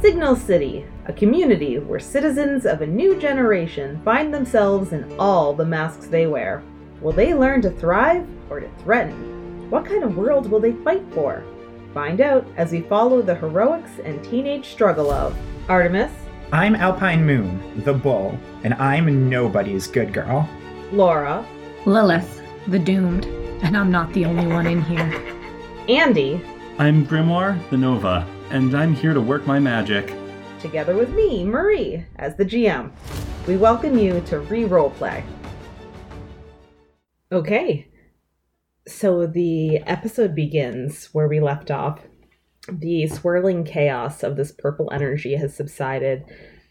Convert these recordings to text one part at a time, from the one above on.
Signal City, a community where citizens of a new generation find themselves in all the masks they wear. Will they learn to thrive or to threaten? What kind of world will they fight for? Find out as we follow the heroics and teenage struggle of Artemis, I'm Alpine Moon, the bull, and I'm nobody's good girl. Laura, Lilith, the doomed, and I'm not the only one in here. Andy, I'm Grimoire the Nova, and I'm here to work my magic. together with me, Marie, as the GM. We welcome you to re Roleplay. Okay, so the episode begins where we left off. The swirling chaos of this purple energy has subsided.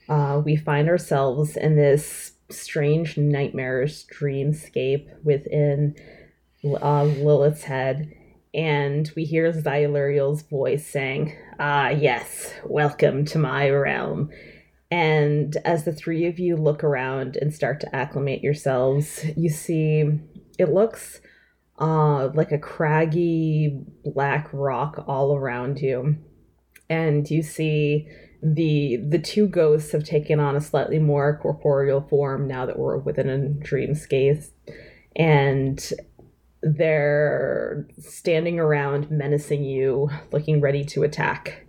Uh, we find ourselves in this strange nightmarish dreamscape within uh, Lilith's head, and we hear Xyluriel's voice saying, Ah, yes, welcome to my realm. And as the three of you look around and start to acclimate yourselves, you see it looks uh, like a craggy black rock all around you. And you see the the two ghosts have taken on a slightly more corporeal form now that we're within a dreamscape. And they're standing around menacing you, looking ready to attack.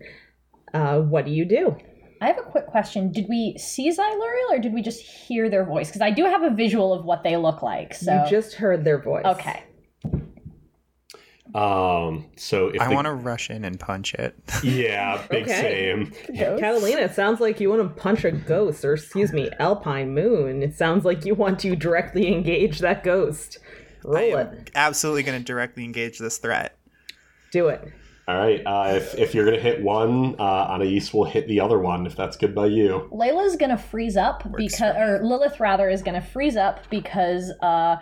Uh, what do you do? I have a quick question. Did we see Xyluriel or did we just hear their voice? Because I do have a visual of what they look like. So You just heard their voice. okay. Um, so if I the- want to rush in and punch it. yeah, big Okay. same. Catalina, it sounds like you want to punch a ghost, or excuse me, Alpine Moon. It sounds like you want to directly engage that ghost. I am it. absolutely going to directly engage this threat. Do it. All right. Uh, if if you're gonna hit one, uh, Anais will hit the other one if that's good by you. Layla's gonna freeze up because, or Lilith rather, is gonna freeze up because uh,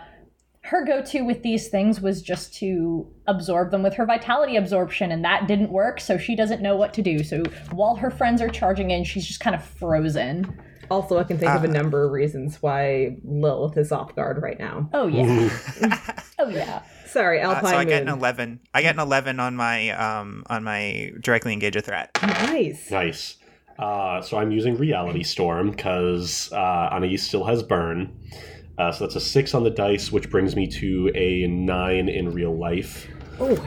her go-to with these things was just to absorb them with her vitality absorption, and that didn't work. So she doesn't know what to do. So while her friends are charging in, she's just kind of frozen. Also, I can think of a number of reasons why Lilith is off guard right now. Oh yeah. oh yeah. Sorry, Uh, Alpine so I Moon. get an eleven. I get an eleven on my um on my directly engage a threat. Nice. Nice. Uh, so I'm using Reality Storm because uh, Anais still has burn. Uh, so that's a six on the dice, which brings me to a nine in real life. Oh,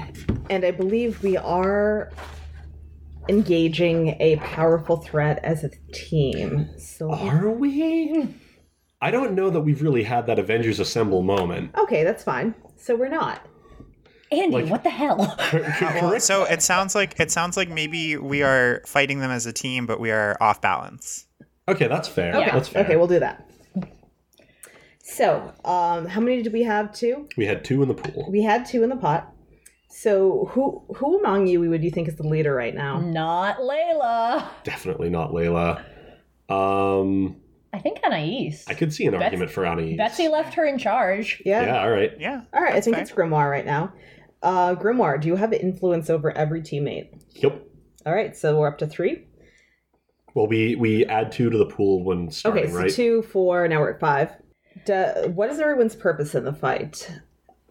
and I believe we are engaging a powerful threat as a team. So Are we? I don't know that we've really had that Avengers Assemble moment. okay, that's fine. So we're not. Andy, Like- what the hell? Correct. So it sounds like it sounds like maybe we are fighting them as a team, but we are off balance. Okay, that's fair. Okay, That's fair. okay, we'll do that. So, um, how many did we have? Two. we had two in the pool. We had two in the pot. So, who who among you would you think is the leader right now? Not Layla. Definitely not Layla. Um, I think Anais. I could see an Bets- argument for Anais. Betsy left her in charge. Yeah. Yeah, all right. Yeah. All right. I think fair. it's Grimoire right now. Uh, Grimoire, do you have influence over every teammate? Yep. All right. So we're up to three. Well, we we add two to the pool when starting, okay. So right? two, four. Now we're at five. Do, what is everyone's purpose in the fight?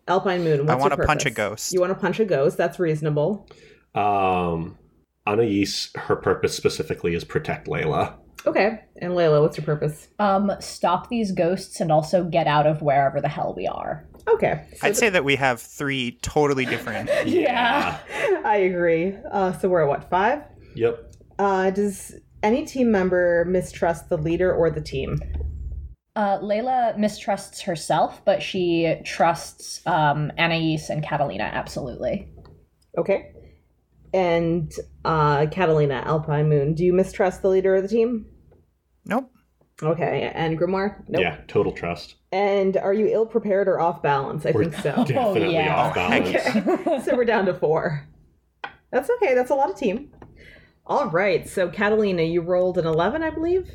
Alpine Moon. What's I wanna punch a ghost. You want to punch a ghost? That's reasonable. Um, Anais, her purpose specifically is protect Layla. Okay. And Layla, what's your purpose? Um, stop these ghosts and also get out of wherever the hell we are. Okay. So I'd say that we have three totally different. Yeah. I agree. Uh, so we're at what five? Yep. Uh, does any team member mistrust the leader or the team? Uh, Layla mistrusts herself, but she trusts um, Anais and Catalina absolutely. Okay. And uh, Catalina, Alpine Moon, do you mistrust the leader of the team? Nope. Okay. And Grimoire? Nope. Yeah, total trust. And are you ill prepared or off balance? I We're think so. definitely yeah. off balance. Okay. so we're down to four. That's okay. That's a lot of team. All right. So Catalina, you rolled an 11, I believe?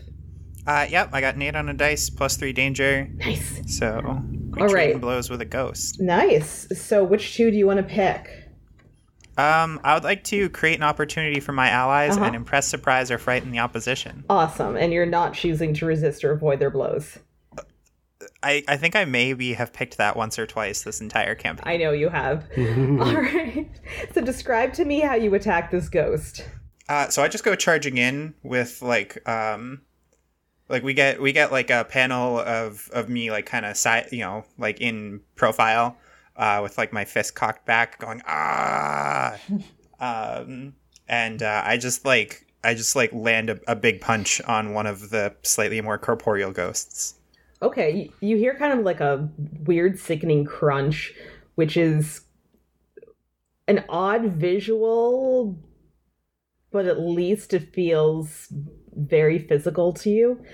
Uh, yep. I got an eight on a dice, plus three danger. Nice. So all right, All blows with a ghost. Nice. So which two do you want to pick? Um, I would like to create an opportunity for my allies Uh-huh. and impress, surprise, or frighten the opposition. Awesome. And you're not choosing to resist or avoid their blows. I, I think I maybe have picked that once or twice this entire campaign. I know you have. All right. So describe to me how you attack this ghost. Uh, so I just go charging in with like um, like we get we get like a panel of of me like kind of side you know like in profile uh, with like my fist cocked back going ah um, and uh, I just like I just like land a, a big punch on one of the slightly more corporeal ghosts. Okay, you, you hear kind of like a weird, sickening crunch, which is an odd visual, but at least it feels very physical to you.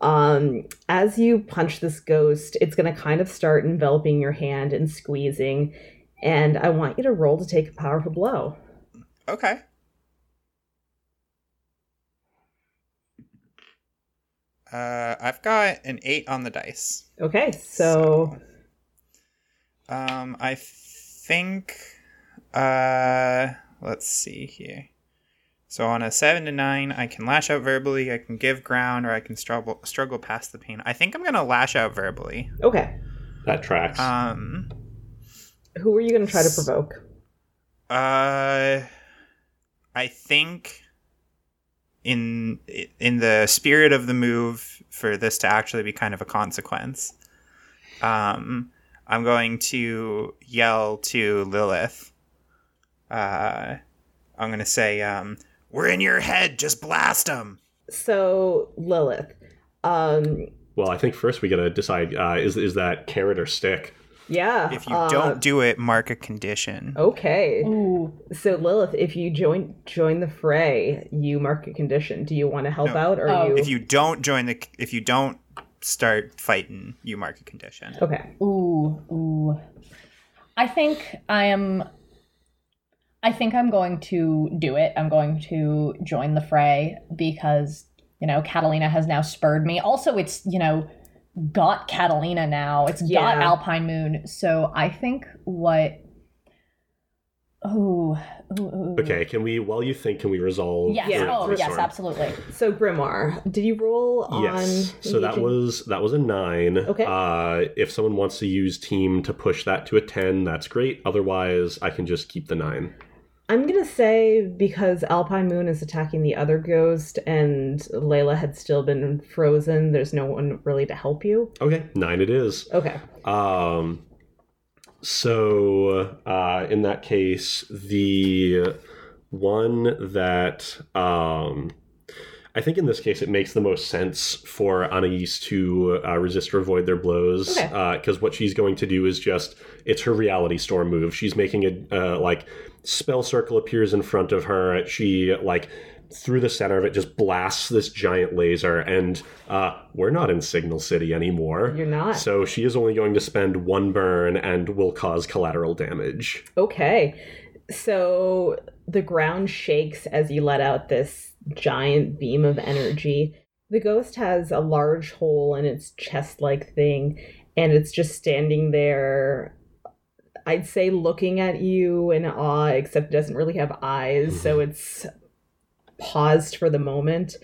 Um, as you punch this ghost, it's going to kind of start enveloping your hand and squeezing. And I want you to roll to take a powerful blow. Okay. Uh, I've got an eight on the dice. Okay, so Um, I think. Uh, let's see here. So on a seven to nine, I can lash out verbally. I can give ground, or I can struggle struggle past the pain. I think I'm gonna lash out verbally. okay, That tracks. Um, who are you going to try to provoke? uh, I think in in the spirit of the move for this to actually be kind of a consequence, um, I'm going to yell to Lilith. Uh, I'm gonna say, um, "We're in your head. Just blast them." So Lilith, um, well, I think first we gotta decide uh, is is that carrot or stick? yeah. If you uh, don't do it, mark a condition. Okay. Ooh. So Lilith, if you join join the fray, you mark a condition. Do you want to help No. out or Oh. you? If you don't join the, if you don't start fighting, you mark a condition. Okay. Ooh, ooh. I think I am. I think I'm going to do it. I'm going to join the fray because, you know, Catalina has now spurred me. Also, it's, you know, got Catalina now. It's got Alpine Moon. So I think what. Ooh, ooh, ooh. Okay, can we while you think can we resolve? Yes. Yeah. Oh, yes, Storm? absolutely. So Grimoire, did you roll on? Yes. So that engaging- was that was a nine. Okay. Uh, if someone wants to use team to push that to a ten, that's great. Otherwise, I can just keep the nine. I'm gonna say because Alpine Moon is attacking the other ghost and Layla had still been frozen. There's no one really to help you. Okay, nine it is. Okay. Um, so uh, in that case, the one that um, I think in this case it makes the most sense for Anais to uh, resist or avoid their blows Okay. because what she's going to do is just it's her reality storm move. She's making a uh, like spell circle appears in front of her. She like through the center of it just blasts this giant laser and uh, we're not in signal city anymore You're not. so she is only going to spend one burn and will cause collateral damage. Okay. So the ground shakes as you let out this giant beam of energy. The ghost has a large hole in its chest like thing, and it's just standing there. I'd say looking at you in awe, except it doesn't really have eyes, so mm-hmm. it's paused for the moment.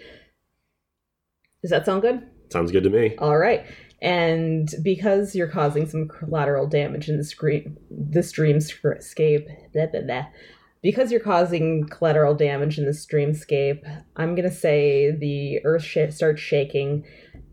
Does that sound good? Sounds good to me. All right. And because you're causing some collateral damage in the screen, this dreamscape, blah, blah, blah. Because you're causing collateral damage in this dreamscape, I'm gonna say the earth sh- starts shaking,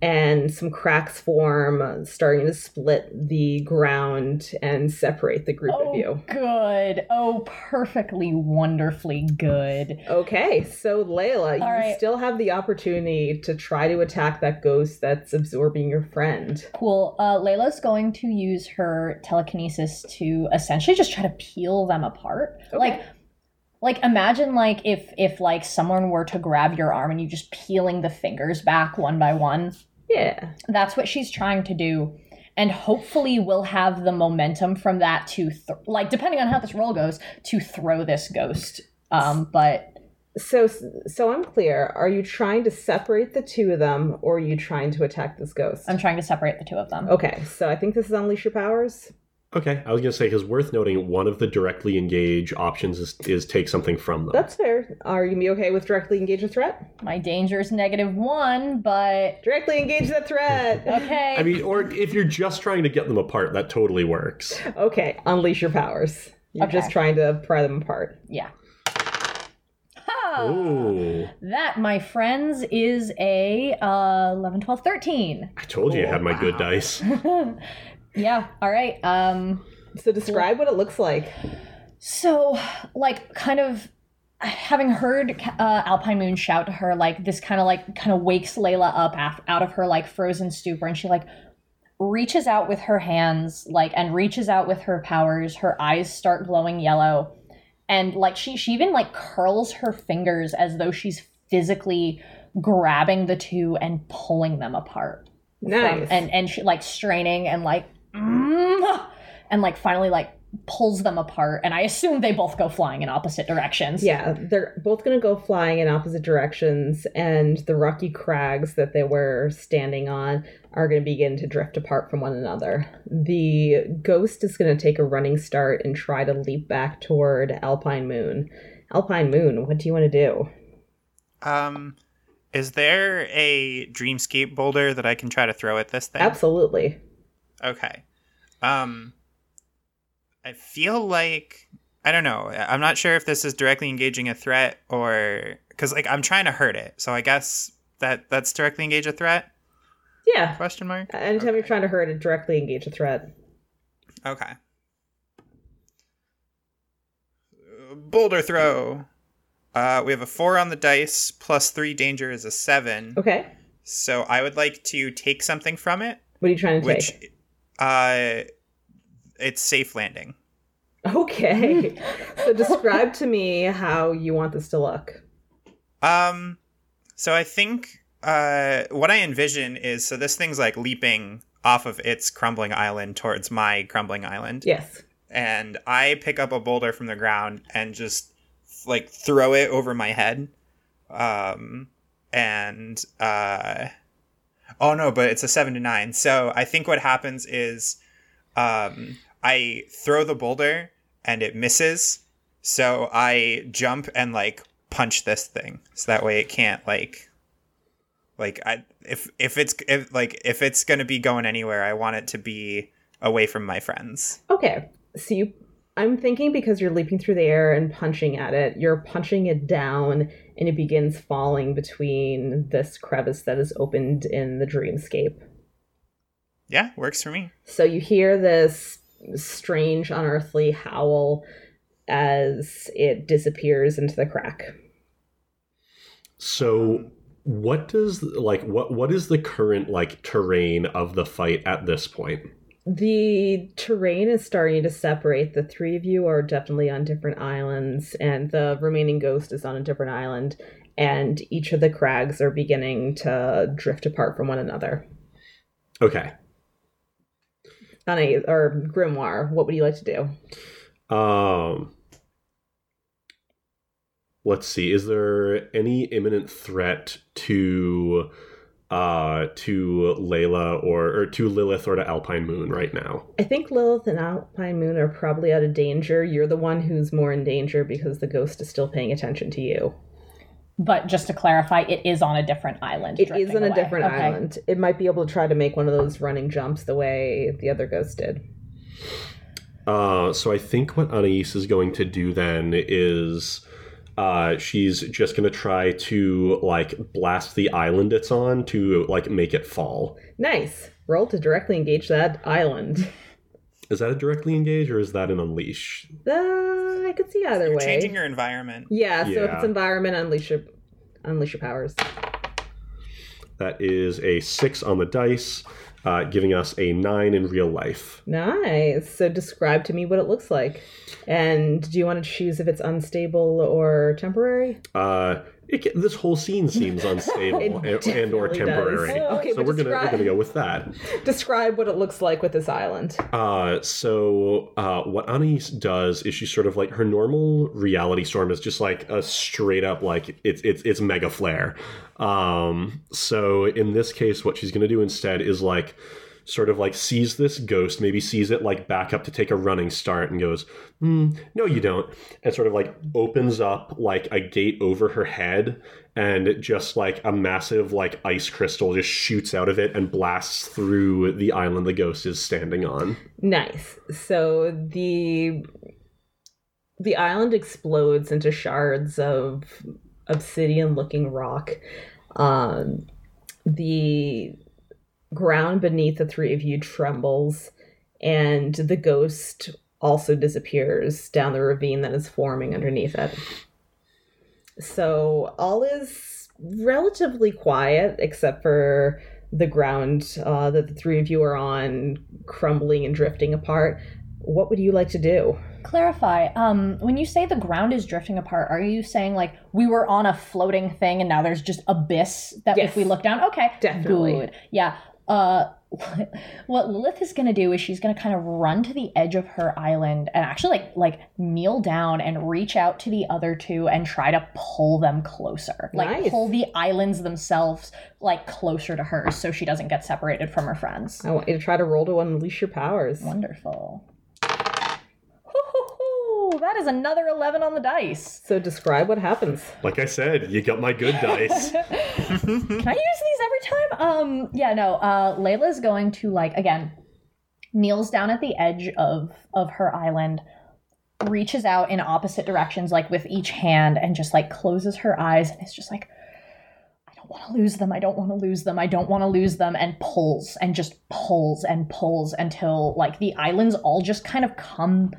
and some cracks form, starting to split the ground and separate the group Oh, of you. good. Oh, perfectly, wonderfully good. Okay, so Layla, you All right. still have the opportunity to try to attack that ghost that's absorbing your friend. Cool. Uh, Layla's going to use her telekinesis to essentially just try to peel them apart. Okay. Like, like imagine like if if like someone were to grab your arm and you just peeling the fingers back one by one. Yeah. That's what she's trying to do. And hopefully we'll have the momentum from that to th- like depending on how this roll goes to throw this ghost. Um, but So, so I'm clear. Are you trying to separate the two of them, or are you trying to attack this ghost? I'm trying to separate the two of them. okay, so I think this is unleash your powers. Okay, I was going to say because worth noting, one of the directly engage options is, is take something from them. That's fair. Are you gonna be okay with directly engage a threat? My danger is negative one, but Directly engage the threat. okay. I mean, or if you're just trying to get them apart, that totally works. okay, unleash your powers. You're Okay. just trying to pry them apart. Yeah. Ooh. That, my friends, is a uh, 11, 12, 13. I told you I had my good dice. Yeah, all right. Um, So describe what it looks like. So, like, kind of having heard uh, Alpine Moon shout to her, like, this kind of like kind of wakes Layla up af- out of her like frozen stupor, and she like reaches out with her hands, like, and reaches out with her powers. Her eyes start glowing yellow, and like she she even like curls her fingers as though she's physically grabbing the two and pulling them apart from- Nice. and and she like straining and like and like finally like pulls them apart and i assume they both go flying in opposite directions Yeah, they're both going to go flying in opposite directions, and the rocky crags that they were standing on are going to begin to drift apart from one another. The ghost is going to take a running start and try to leap back toward Alpine Moon. Alpine Moon, what do you want to do? Um, is there a dreamscape boulder that I can try to throw at this thing? Absolutely. Okay. Um, I feel like I don't know. I'm not sure if this is directly engaging a threat or because like I'm trying to hurt it. So I guess that that's directly engage a threat? Yeah. Question mark. Anytime you're trying to hurt it, directly engage a threat. Okay. Boulder throw. Uh, we have a four on the dice. Plus three danger is a seven. Okay. So I would like to take something from it, What are you trying to which, take? Uh, it's safe landing. Okay. so describe to me how you want this to look. Um, so I think uh, what I envision is so this thing's like leaping off of its crumbling island towards my crumbling island, Yes. and I pick up a boulder from the ground and just like throw it over my head. Um, and uh, oh no, but it's a seven to nine. So I think what happens is, um, I throw the boulder and it misses. So I jump and like punch this thing, so that way it can't like, like I if if it's if like if it's gonna be going anywhere, I want it to be away from my friends. Okay. So you I'm thinking because you're leaping through the air and punching at it, you're punching it down and it begins falling between this crevice that is opened in the dreamscape. Yeah, works for me. So you hear this strange, unearthly howl as it disappears into the crack. So what does like what what is the current like terrain of the fight at this point? The terrain is starting to separate. The three of you are definitely on different islands, and the remaining ghost is on a different island. And each of the crags are beginning to drift apart from one another. Okay. Anna or Grimoire, what would you like to do? Um let's see is there any imminent threat to uh to Layla or or to Lilith or to Alpine Moon right now? I think Lilith and Alpine Moon are probably out of danger. You're the one who's more in danger because the ghost is still paying attention to you. but just to clarify it is on a different island It is drifting on a different Okay. island. It might be able to try to make one of those running jumps the way the other ghost did. Uh, so I think what Anais is going to do then is uh, she's just going to try to like blast the island it's on to like make it fall. Nice. Roll to directly engage that island. Is that a directly engage or is that an unleash? Uh, I could see either You're way. changing your environment. yeah, so if it's environment, unleash your unleash your powers. That is a six on the dice, uh, giving us a nine in real life. Nice. So describe to me what it looks like. And do you want to choose if it's unstable or temporary? Uh, it, this whole scene seems unstable and, and or definitely does. temporary. Okay, so we're gonna we're gonna go with that. Describe what it looks like with this island. Uh, so uh, what Anais does is she sort of like her normal reality storm is just like a straight up like it's it's it's mega flare. Um, so in this case, what she's gonna do instead is like sort of like sees this ghost, maybe sees it like back up to take a running start and goes, hmm, no, you don't, and sort of like opens up like a gate over her head and just like a massive like ice crystal just shoots out of it and blasts through the island the ghost is standing on. Nice. So the the island explodes into shards of obsidian looking rock. Um, the ground beneath the three of you trembles, and the ghost also disappears down the ravine that is forming underneath it. So all is relatively quiet, except for the ground uh, that the three of you are on crumbling and drifting apart. What would you like to do? Clarify. Um, when you say the ground is drifting apart, are you saying like we were on a floating thing and now there's just abyss that Yes. if we look down? Okay, Definitely. Good. Yeah. Uh, what Lilith is gonna do is she's gonna kind of run to the edge of her island and actually like like kneel down and reach out to the other two and try to pull them closer, like Nice. pull the islands themselves like closer to her so she doesn't get separated from her friends. I want you to try to roll to unleash your powers. Wonderful. That is another 11 on the dice. So describe what happens. Like I said, you got my good dice. Can I use these every time? Um, yeah, no. Uh, Layla's going to like again, kneels down at the edge of of her island, reaches out in opposite directions, like with each hand, and just like closes her eyes, and it's just like, I don't want to lose them. I don't want to lose them. I don't want to lose them, and pulls and just pulls and pulls until like the islands all just kind of come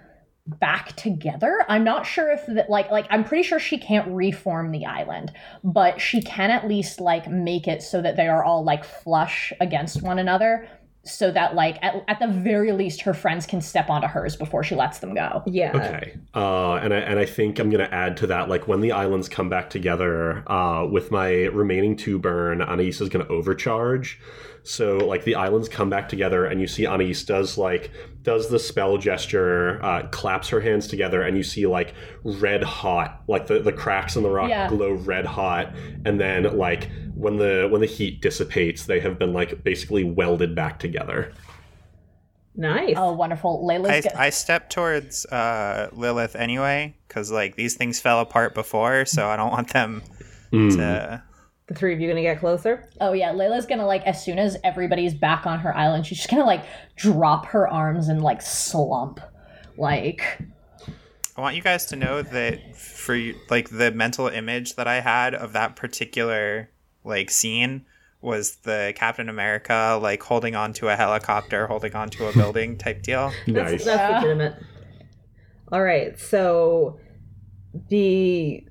back together. I'm not sure if that like like I'm pretty sure she can't reform the island, but she can at least like make it so that they are all like flush against one another so that like at, at the very least her friends can step onto hers before she lets them go. Yeah. Okay. Uh, and I and I think I'm gonna add to that, like when the islands come back together, uh, with my remaining two burn, Anais is gonna overcharge. So like the islands come back together, and you see Anais does like does the spell gesture, uh, claps her hands together, and you see like red hot, like the, the cracks in the rock Yeah. glow red hot, and then like when the when the heat dissipates, they have been like basically welded back together. Nice. Oh, wonderful. Layla's I, go- I step towards uh, Lilith anyway because like these things fell apart before, so I don't want them Mm. to. The three of you gonna get closer? Oh yeah, Layla's gonna like as soon as everybody's back on her island, she's just gonna like drop her arms and like slump. Like I want you guys to know that for you- like the mental image that I had of that particular like scene was the Captain America like holding onto a helicopter, holding onto a building type deal. That's, Nice. that's Yeah. legitimate. All right, so the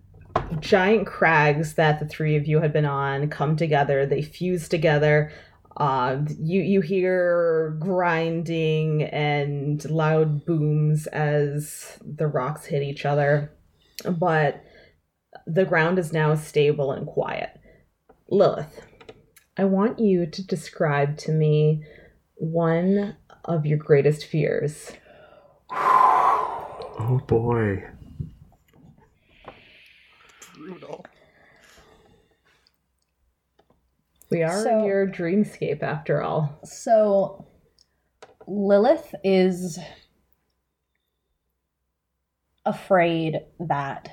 giant crags that the three of you had been on come together. They fuse together. Uh, you you hear grinding and loud booms as the rocks hit each other, but the ground is now stable and quiet. Lilith, I want you to describe to me one of your greatest fears. Oh boy. Brutal. We are So- in your dreamscape after all. So Lilith is afraid that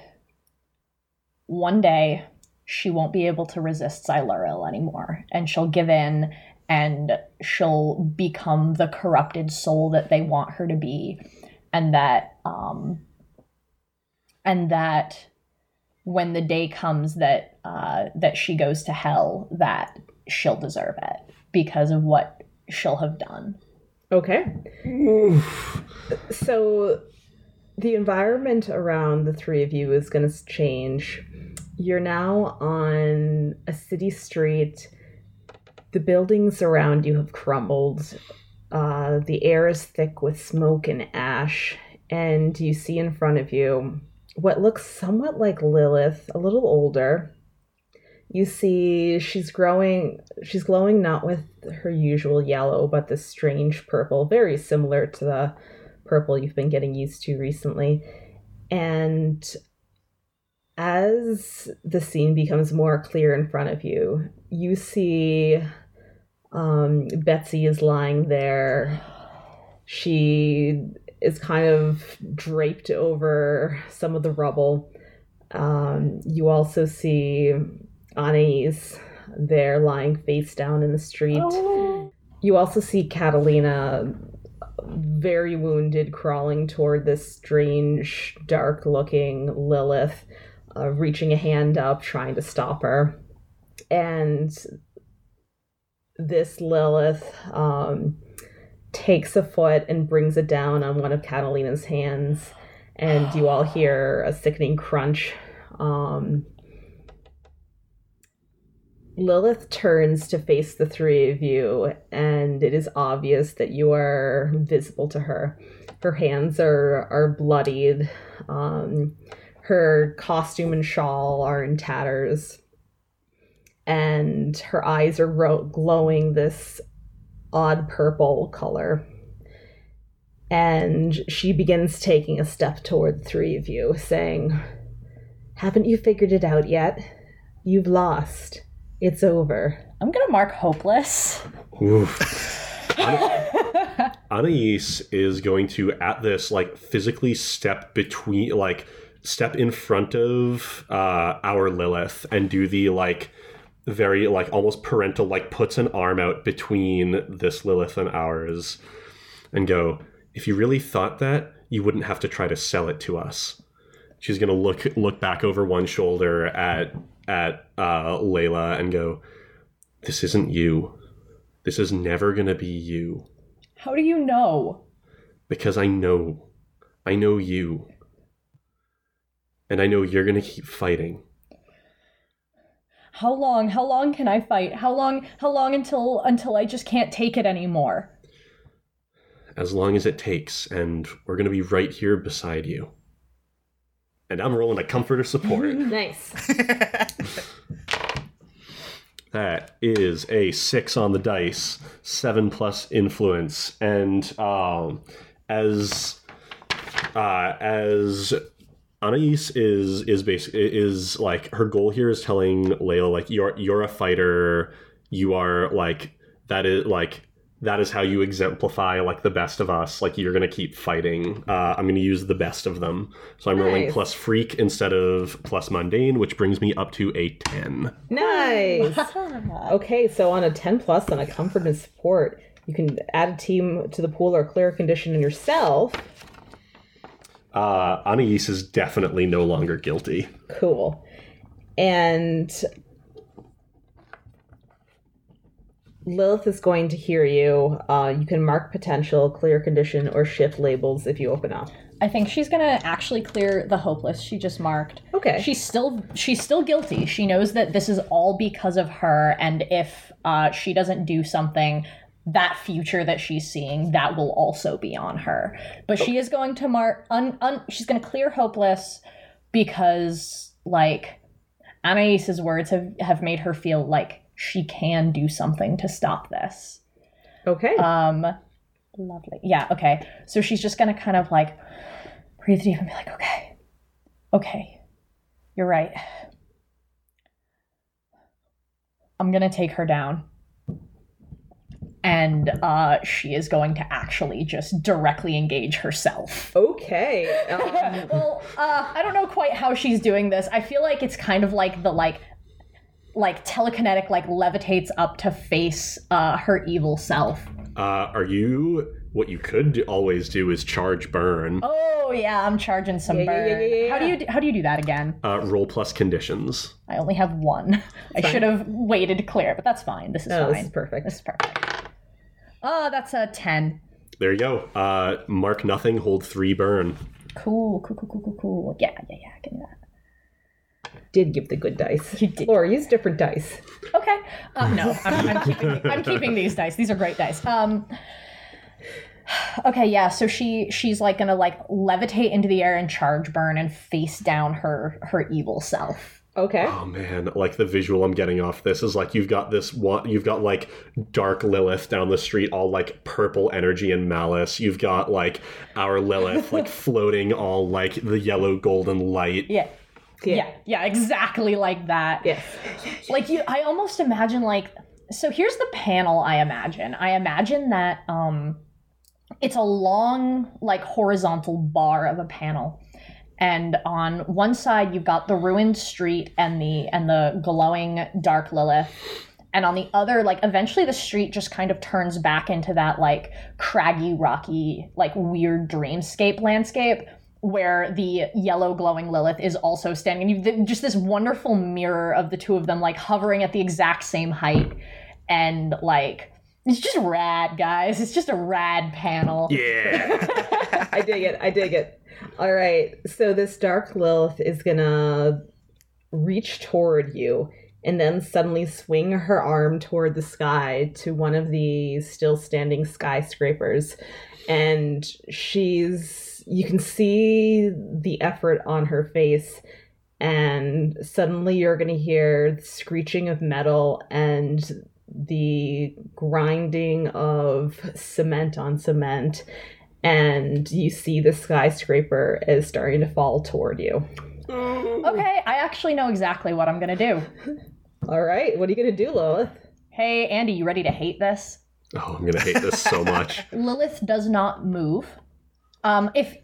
one day she won't be able to resist Xyluriel anymore and she'll give in and she'll become the corrupted soul that they want her to be and that um and that when the day comes that uh that she goes to hell that she'll deserve it because of what she'll have done Okay. So the environment around the three of you is going to change. You're now on a city street. The buildings around you have crumbled. Uh, the air is thick with smoke and ash. And you see in front of you what looks somewhat like Lilith, a little older. You see she's growing, she's glowing not with her usual yellow, but this strange purple, very similar to the purple you've been getting used to recently. And as the scene becomes more clear in front of you, you see um, Betsy is lying there. She is kind of draped over some of the rubble. Um, you also see Anais there lying face down in the street. You also see Catalina very wounded crawling toward this strange dark looking Lilith uh, reaching a hand up, trying to stop her. And this Lilith um, takes a foot and brings it down on one of Catalina's hands, and you all hear a sickening crunch. Um, Lilith turns to face the three of you, and it is obvious that you are visible to her. Her hands are are bloodied. Um, her costume and shawl are in tatters, and her eyes are ro- glowing this odd purple color. And she begins taking a step toward the three of you, saying, Haven't you figured it out yet? You've lost. It's over. I'm gonna mark hopeless. Oof. Ana- Anais is going to, at this, like physically step between, like step in front of uh, our Lilith and do the like very like almost parental like puts an arm out between this Lilith and ours and go, if you really thought that, you wouldn't have to try to sell it to us. She's gonna look look back over one shoulder at at uh, Layla and go, "This isn't you. This is never gonna be you How do you know? because I know, I know you, and I know you're gonna keep fighting. How long? How long can I fight? How long? How long until until I just can't take it anymore? as long as it takes, and we're gonna be right here beside you. And I'm rolling a comfort or support. Nice. that is a six on the dice, seven plus influence, and um, as uh, as Anais is is basic is like her goal here is telling Layla like you're you're a fighter, you are like that is like that is how you exemplify like the best of us. Like you're gonna keep fighting. Uh, I'm gonna use the best of them. So I'm rolling plus freak instead of plus mundane, which brings me up to a ten. Nice. Okay, so on a 10 plus on a comfort and support, you can add a team to the pool or clear a condition in yourself. Uh, Anais is definitely no longer guilty. Cool. And Lilith is going to hear you. Uh, you can mark potential, clear condition, or shift labels if you open up. I think she's gonna actually clear the hopeless she just marked. Okay. She's still she's still guilty. She knows that this is all because of her, and if uh, she doesn't do something, that future that she's seeing that will also be on her. But she is going to mark. Un, un, she's going to clear hopeless because like Anais's words have have made her feel like she can do something to stop this. Okay. Um, lovely. Yeah. Okay. So she's just gonna kind of like breathe deep and be like, okay, okay, you're right. I'm gonna take her down. And uh, she is going to actually just directly engage herself. okay. Um, well, uh, I don't know quite how she's doing this. I feel like it's kind of like the like like telekinetic like levitates up to face uh, her evil self. Uh, are you? What you could do- always do is charge burn. Oh yeah, I'm charging some Yeah, yeah, burn. yeah, yeah, yeah. How do you how do you do that again? Uh, roll plus conditions. I only have one. I should have waited to clear, but that's fine. This is no, fine. this is perfect. This is perfect. Oh, that's a ten. There you go. Uh, mark nothing. Hold three burn. Cool, cool, cool, cool, cool, cool. Yeah, yeah, yeah. Give me that. Did give the good dice. You did. Or use different dice. Okay. Uh, no, I'm, I'm keeping I'm keeping these dice. These are great dice. Um. Okay, yeah. So she she's like gonna like levitate into the air and charge burn and face down her her evil self. Okay. Oh man, like the visual I'm getting off this is like you've got this one, you've got like dark Lilith down the street, all like purple energy and malice. You've got like our Lilith like floating, all like the yellow golden light. Yeah. Yeah, yeah, exactly like that. Yes. like you i almost imagine like so here's the panel i imagine i imagine that um it's a long like horizontal bar of a panel and on one side you've got the ruined street and the and the glowing dark lilith and on the other like eventually the street just kind of turns back into that like craggy rocky like weird dreamscape landscape where the yellow glowing Lilith is also standing. and You th- just this wonderful mirror of the two of them, like hovering at the exact same height, and like it's just rad, guys. It's just a rad panel. Yeah. I dig it. I dig it. All right. So this dark Lilith is gonna reach toward you and then suddenly swing her arm toward the sky to one of the still standing skyscrapers. And she's you can see the effort on her face and suddenly you're going to hear the screeching of metal and the grinding of cement on cement and you see the skyscraper is starting to fall toward you. Okay, I actually know exactly what I'm gonna do. All right, what are you going to do, Lilith? Hey, Andy, you ready to hate this? Oh, I'm gonna hate this so much. Lilith does not move. Um, if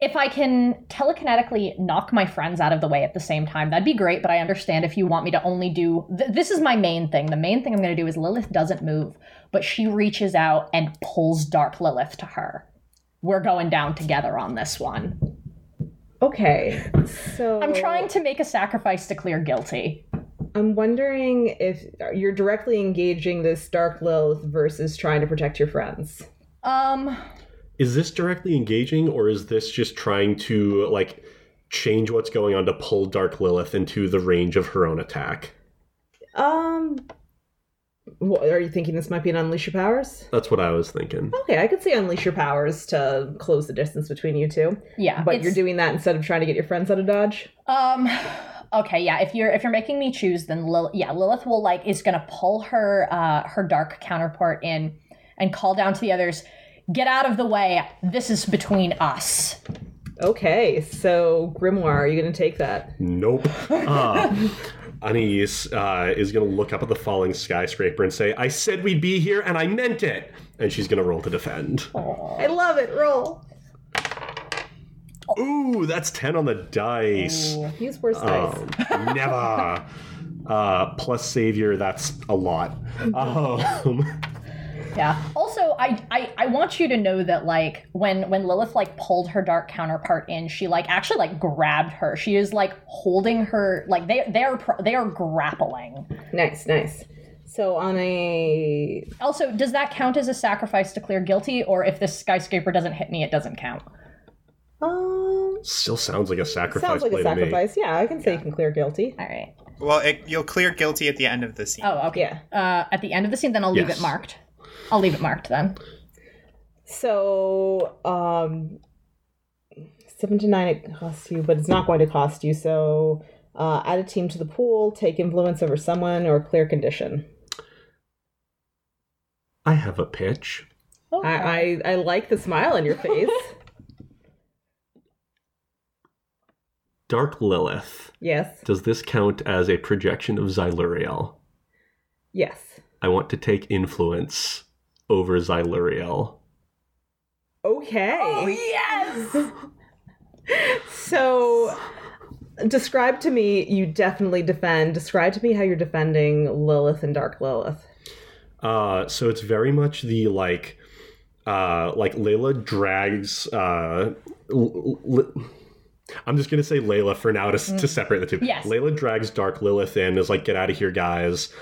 if I can telekinetically knock my friends out of the way at the same time, that'd be great. But I understand if you want me to only do th- this is my main thing. The main thing I'm going to do is Lilith doesn't move, but she reaches out and pulls Dark Lilith to her. We're going down together on this one. Okay, so I'm trying to make a sacrifice to clear guilty. I'm wondering if you're directly engaging this dark Lilith versus trying to protect your friends. Um, Is this directly engaging, or is this just trying to like change what's going on to pull Dark Lilith into the range of her own attack? Um, what, are you thinking this might be an unleash your powers? That's what I was thinking. Okay, I could see unleash your powers to close the distance between you two, yeah, but it's- you're doing that instead of trying to get your friends out of dodge. Um okay, yeah, if you're if you're making me choose then Lil- yeah, Lilith will like is going to pull her uh her dark counterpart in and call down to the others, "Get out of the way. This is between us." Okay, so Grimoire, are you going to take that? Nope. Uh, Anais uh, is going to look up at the falling skyscraper and say, I said we'd be here and I meant it. And she's going to roll to defend. I love it. Roll. Ooh, that's 10 on the dice. Use worse dice. Um, never. Uh, plus savior, that's a lot. Um, Yeah. Also, I, I I want you to know that like when when Lilith like pulled her dark counterpart in, she like actually like grabbed her. She is like holding her like they they are they are grappling. Nice, nice. So on a Also, does that count as a sacrifice to clear guilty, or if this skyscraper doesn't hit me, it doesn't count? um, still sounds like a sacrifice sounds like play a sacrifice. Yeah, I can say you can clear guilty. All right. Well, it, you'll clear guilty at the end of the scene. Oh, okay. Yeah. Uh, at the end of the scene, then I'll leave it marked. I'll leave it marked then. So, um, seven to nine it costs you, but it's not going to cost you. So, uh, add a team to the pool, take influence over someone, or clear condition. I have a pitch. I, I I like the smile on your face. Dark Lilith. yes, Does this count as a projection of Xyluriel? yes. I want to take influence over Xyluriel. Okay. Oh, yes. So, describe to me. You definitely defend. Describe to me how you're defending Lilith and Dark Lilith. Uh, so it's very much the like, uh, like Layla drags. Uh, l- l- I'm just gonna say Layla for now to, to separate the two. Yes. Layla drags Dark Lilith in, is like, "Get out of here, guys!"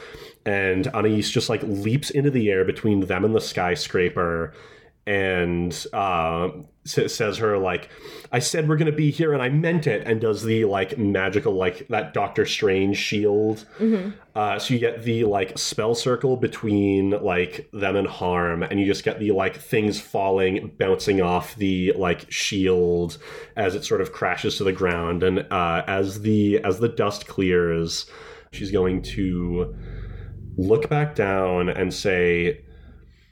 And Anais just like leaps into the air between them and the skyscraper, and uh, says her like, "I said we're gonna be here, and I meant it." And does the like magical like that Doctor Strange shield. Uh, so you get the like spell circle between like them and harm, and you just get the like things falling, bouncing off the like shield as it sort of crashes to the ground. And uh, as the as the dust clears, she's going to look back down and say,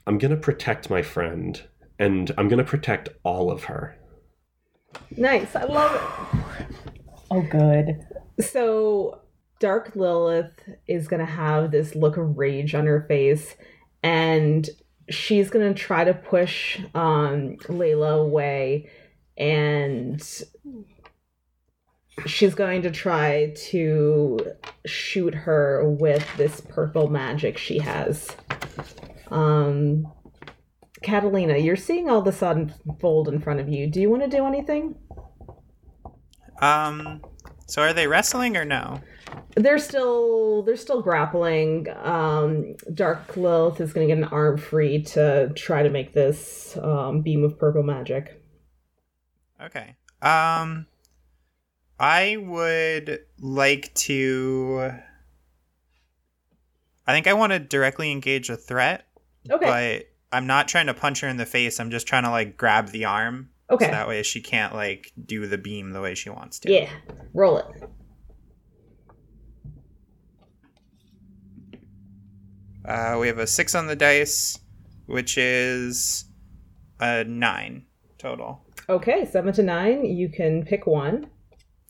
"I'm gonna protect my friend, and I'm gonna protect all of her." Nice. I love it. Oh, good. So, Dark Lilith is going to have this look of rage on her face, and she's going to try to push um, Layla away, and she's going to try to shoot her with this purple magic she has. Um, Catalina, you're seeing all this unfold in front of you. Do you want to do anything? Um. So are they wrestling or no? They're still they're still grappling. Um, Dark Lilith is going to get an arm free to try to make this um, beam of purple magic. Okay. Um. I would like to. I think I want to directly engage a threat, Okay. but I'm not trying to punch her in the face. I'm just trying to like grab the arm. Okay. So that way she can't like do the beam the way she wants to. yeah. Roll it. Uh, we have a six on the dice, which is a nine total. Okay. Seven to nine. You can pick one.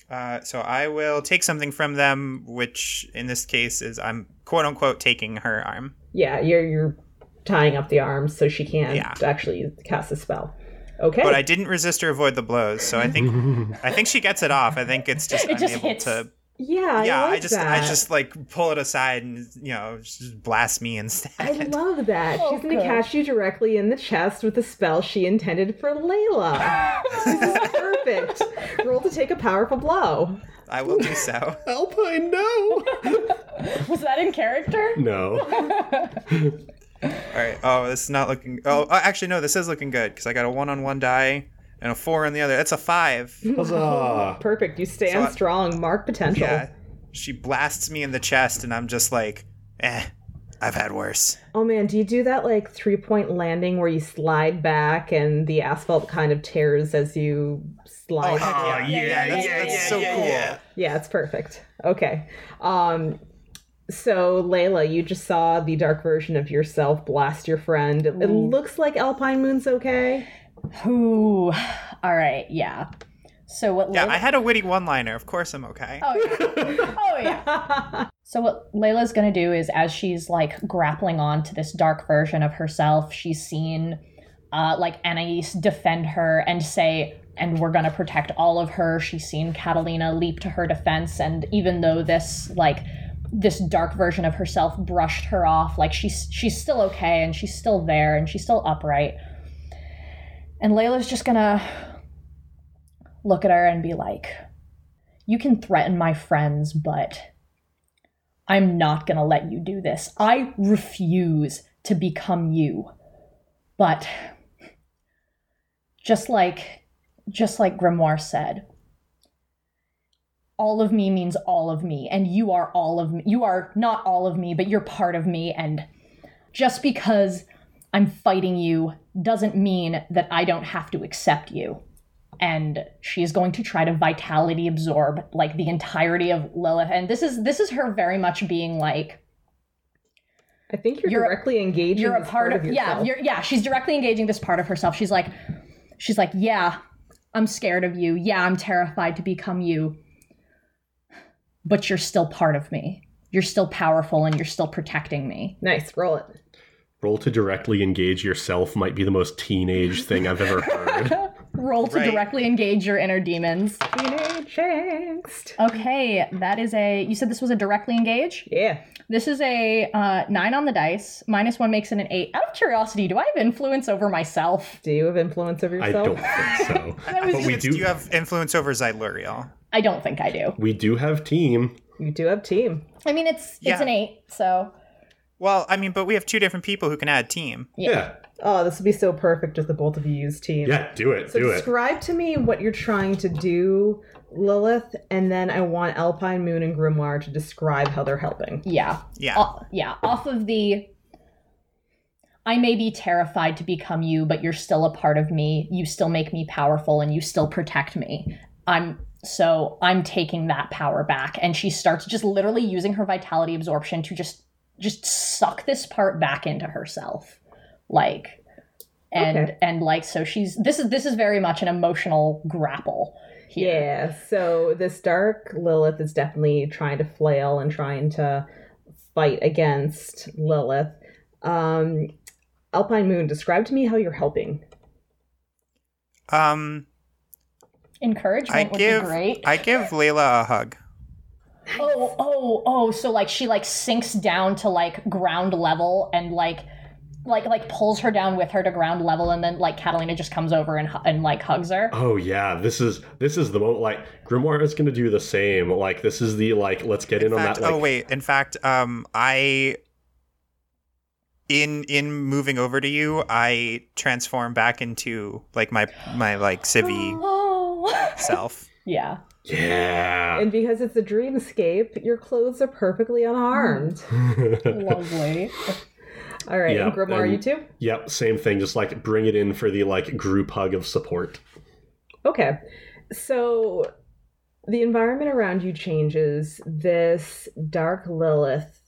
Uh, so I will take something from them, which in this case is I'm quote unquote taking her arm. Yeah. You're you're tying up the arms so she can't Yeah. actually cast a spell. Okay. But I didn't resist or avoid the blows, so I think I think she gets it off. I think it's just It I'm just able hits. to yeah. yeah. I, I just that. I just like pull it aside and you know just blast me instead. I love that. Oh, She's going to good. catch you directly in the chest with a spell she intended for Layla. this is perfect. Roll to take a powerful blow. I will do so. Alpine, no. Was that in character? no. All right. Oh, this is not looking. Oh, uh, actually no, this is looking good because I got a one on one die and a four on the other. That's a five. Huzzah. Perfect. You stand So I- strong. Mark potential. Yeah. She blasts me in the chest, and I'm just like, eh. I've had worse. Oh man, do you do that like three point landing where you slide back and the asphalt kind of tears as you slide? Oh, yeah, yeah, That's, yeah, that's yeah, so yeah, cool. yeah. Yeah, it's perfect. Okay. Um so Layla, you just saw the dark version of yourself blast your friend. It, it looks like Alpine Moon's okay. Ooh. All right. Yeah. So what? Yeah, Layla- I had a witty one-liner. Of course, I'm okay. Oh yeah. oh yeah. So what Layla's gonna do is, as she's like grappling on to this dark version of herself, she's seen uh, like Anais defend her and say, "And we're gonna protect all of her." She's seen Catalina leap to her defense, and even though this like this dark version of herself brushed her off, like she's she's still okay and she's still there and she's still upright. And Layla's just gonna look at her and be like, you can threaten my friends, but I'm not to let you do this. I refuse to become you. But just like just like Grimoire said, all of me means all of me and you are all of me. You are not all of me, but you're part of me and just because I'm fighting you doesn't mean that I don't have to accept you and she is going to try to vitality absorb like the entirety of Lilith. And this is this is her very much being like I think you're, You're- directly engaging. you're a this part of, yeah you're yeah she's directly engaging this part of herself. She's like she's like yeah I'm scared of you. Yeah I'm terrified to become you. But you're still part of me. You're still powerful and you're still protecting me. nice. Roll it. Roll to directly engage yourself might be the most teenage thing I've ever heard. Roll to Right. directly engage your inner demons. Teenage angst. Okay, that is a. You said this was a directly engage. Yeah. This is a uh, nine on the dice. Minus one makes it an eight. Out of curiosity, do I have influence over myself? Do you have influence over yourself? I don't think so. But we do. do you have influence over Xyluriel? I don't think I do. we do have team. You do have team. I mean, it's it's an eight, so Well, I mean, but we have two different people who can add team. Yeah. Yeah. Oh, this would be so perfect if the both of you use team. Yeah. Do it. So do it. describe to me what you're trying to do, Lilith, and then I want Alpine Moon and Grimoire to describe how they're helping. yeah, Yeah. O- yeah. Off of the, I may be terrified to become you, but you're still a part of me. You still make me powerful, and you still protect me. I'm so I'm taking that power back, and she starts just literally using her vitality absorption to just just suck this part back into herself, like. And Okay. and like so she's this is this is very much an emotional grapple here. Yeah, so this dark Lilith is definitely trying to flail and trying to fight against Lilith. Um, Alpine Moon, describe to me how you're helping. Um, Encouragement I would give be great. I give Layla a hug. Oh, oh, oh, so like she like sinks down to like ground level and like like like pulls her down with her to ground level, and then like Catalina just comes over and and like hugs her. Oh yeah, this is this is the moment. Like Grimoire is going to do the same. Like this is the like let's get in, In on that. Like, oh wait. In fact, um, I in in moving over to you, I transform back into like my my like civvy Oh. self. yeah. Yeah. And because it's a dreamscape, your clothes are perfectly unharmed. Lovely. All right, Yeah, and Grimoire, and- you too? yep, same thing. Just like bring it in for the like group hug of support. Okay. So the environment around you changes. This dark Lilith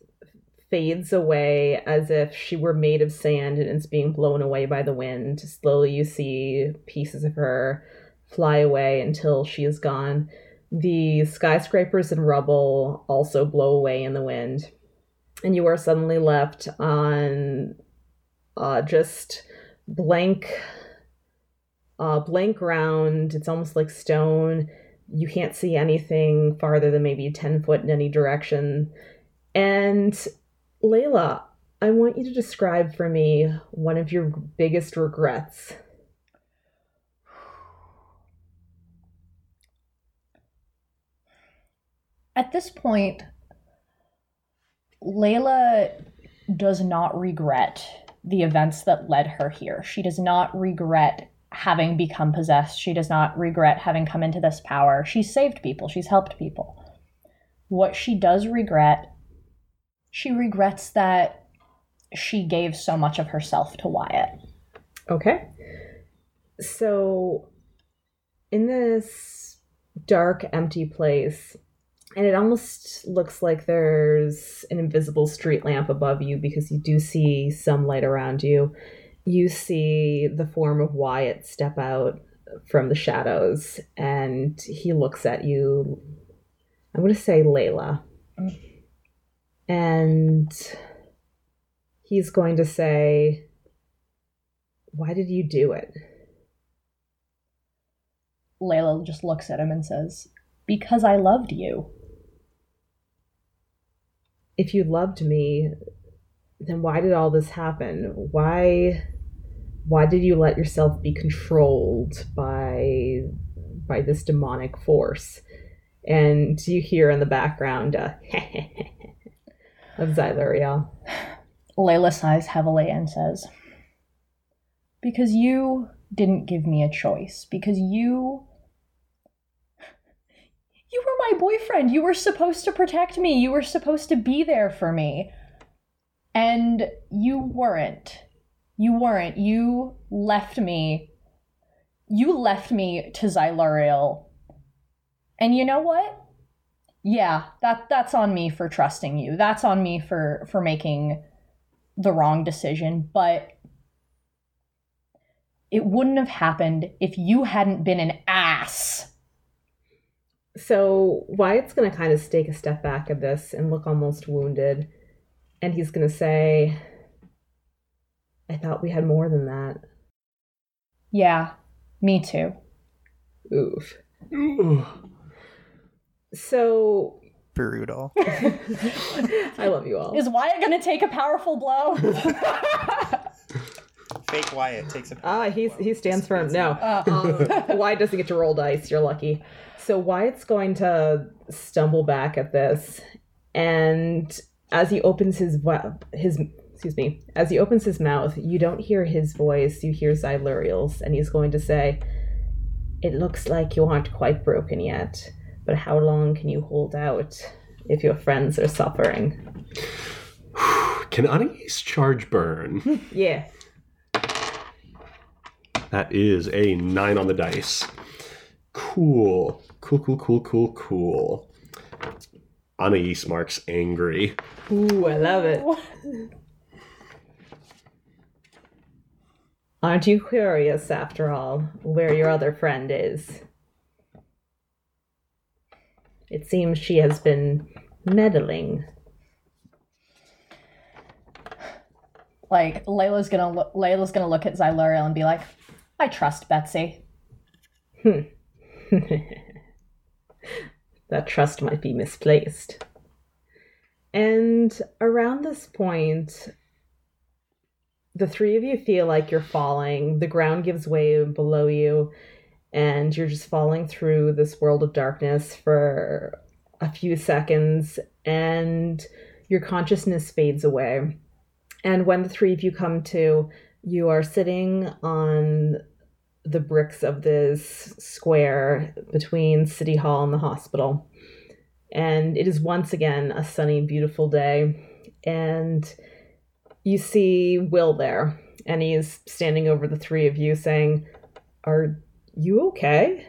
fades away as if she were made of sand and it's being blown away by the wind. Slowly, you see pieces of her fly away until she is gone. The skyscrapers and rubble also blow away in the wind. And you are suddenly left on uh, just blank uh, blank ground. It's almost like stone. You can't see anything farther than maybe 10 foot in any direction. And Layla, I want you to describe for me one of your biggest regrets. At this point, Layla does not regret the events that led her here. She does not regret having become possessed. She does not regret having come into this power. She's saved people, she's helped people. What she does regret, she regrets that she gave so much of herself to Wyatt. Okay. So, in this dark, empty place, and it almost looks like there's an invisible street lamp above you because you do see some light around you. You see the form of Wyatt step out from the shadows, and he looks at you. I'm going to say Layla. And he's going to say, Why did you do it? Layla just looks at him and says, Because I loved you. If you loved me, then why did all this happen? Why why did you let yourself be controlled by by this demonic force? And you hear in the background uh, of Xyluriel. Layla sighs heavily and says, Because you didn't give me a choice. Because you. You were my boyfriend. You were supposed to protect me. You were supposed to be there for me. And you weren't. You weren't. You left me. You left me to Xyluriel. And you know what? Yeah, that that's on me for trusting you. That's on me for for making the wrong decision, but it wouldn't have happened if you hadn't been an ass. So Wyatt's going to kind of take a step back at this and look almost wounded. And he's going to say, I thought we had more than that. Yeah, me too. Oof. So Brutal. I love you all. Is Wyatt gonna take a powerful blow? Fake Wyatt takes a. Ah, he's he stands firm. No, Uh, um, Wyatt doesn't get to roll dice. You're lucky. So Wyatt's going to stumble back at this, and as he opens his his excuse me, as he opens his mouth, you don't hear his voice. You hear Xyluriel's, and he's going to say, "It looks like you aren't quite broken yet, but how long can you hold out if your friends are suffering?" Can Anais charge burn? Yeah. that is a nine on the dice. Cool. Cool, cool, cool, cool, cool. Anais marks angry. Ooh, I love it. Aren't you curious, after all, where your other friend is? It seems she has been meddling. like Layla's gonna look, Layla's gonna look at Xyluriel and be like, "I trust Betsy." Hmm. that trust might be misplaced. And around this point, the three of you feel like you're falling. The ground gives way below you, and you're just falling through this world of darkness for a few seconds, and your consciousness fades away. And when the three of you come to, you are sitting on the bricks of this square between City Hall and the hospital. And it is once again a sunny, beautiful day. And you see Will there, and he's standing over the three of you saying, Are you okay?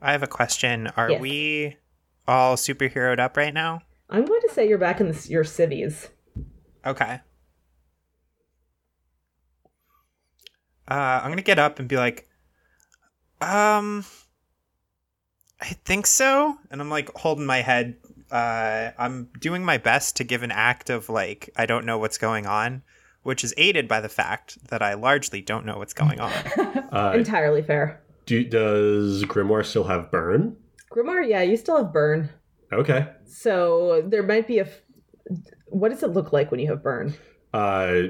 I have a question. Are Yes. we all superheroed up right now? I'm going to say you're back in the, your cities. Okay. Uh, I'm gonna get up and be like, um, I think so. And I'm like holding my head. Uh, I'm doing my best to give an act of like I don't know what's going on, which is aided by the fact that I largely don't know what's going on. Uh, Entirely fair. do, does Grimoire still have burn? Grimoire, yeah, you still have burn. Okay. So there might be a. F- what does it look like when you have burn? Uh,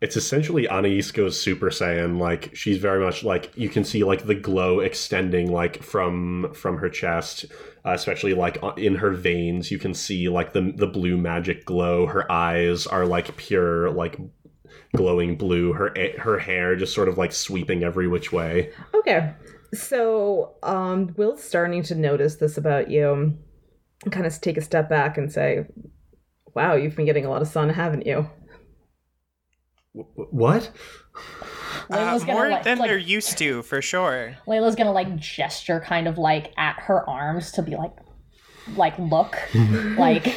it's essentially Anais goes Super Saiyan. Like she's very much like you can see like the glow extending like from from her chest, uh, especially like in her veins. You can see like the the blue magic glow. Her eyes are like pure like glowing blue. Her her hair just sort of like sweeping every which way. Okay. So, um, Will's starting to notice this about you kind of take a step back and say, Wow, you've been getting a lot of sun, haven't you? W- What? Uh, Layla's gonna more like, than like they're used to, for sure. Layla's gonna like gesture kind of like at her arms to be like like look like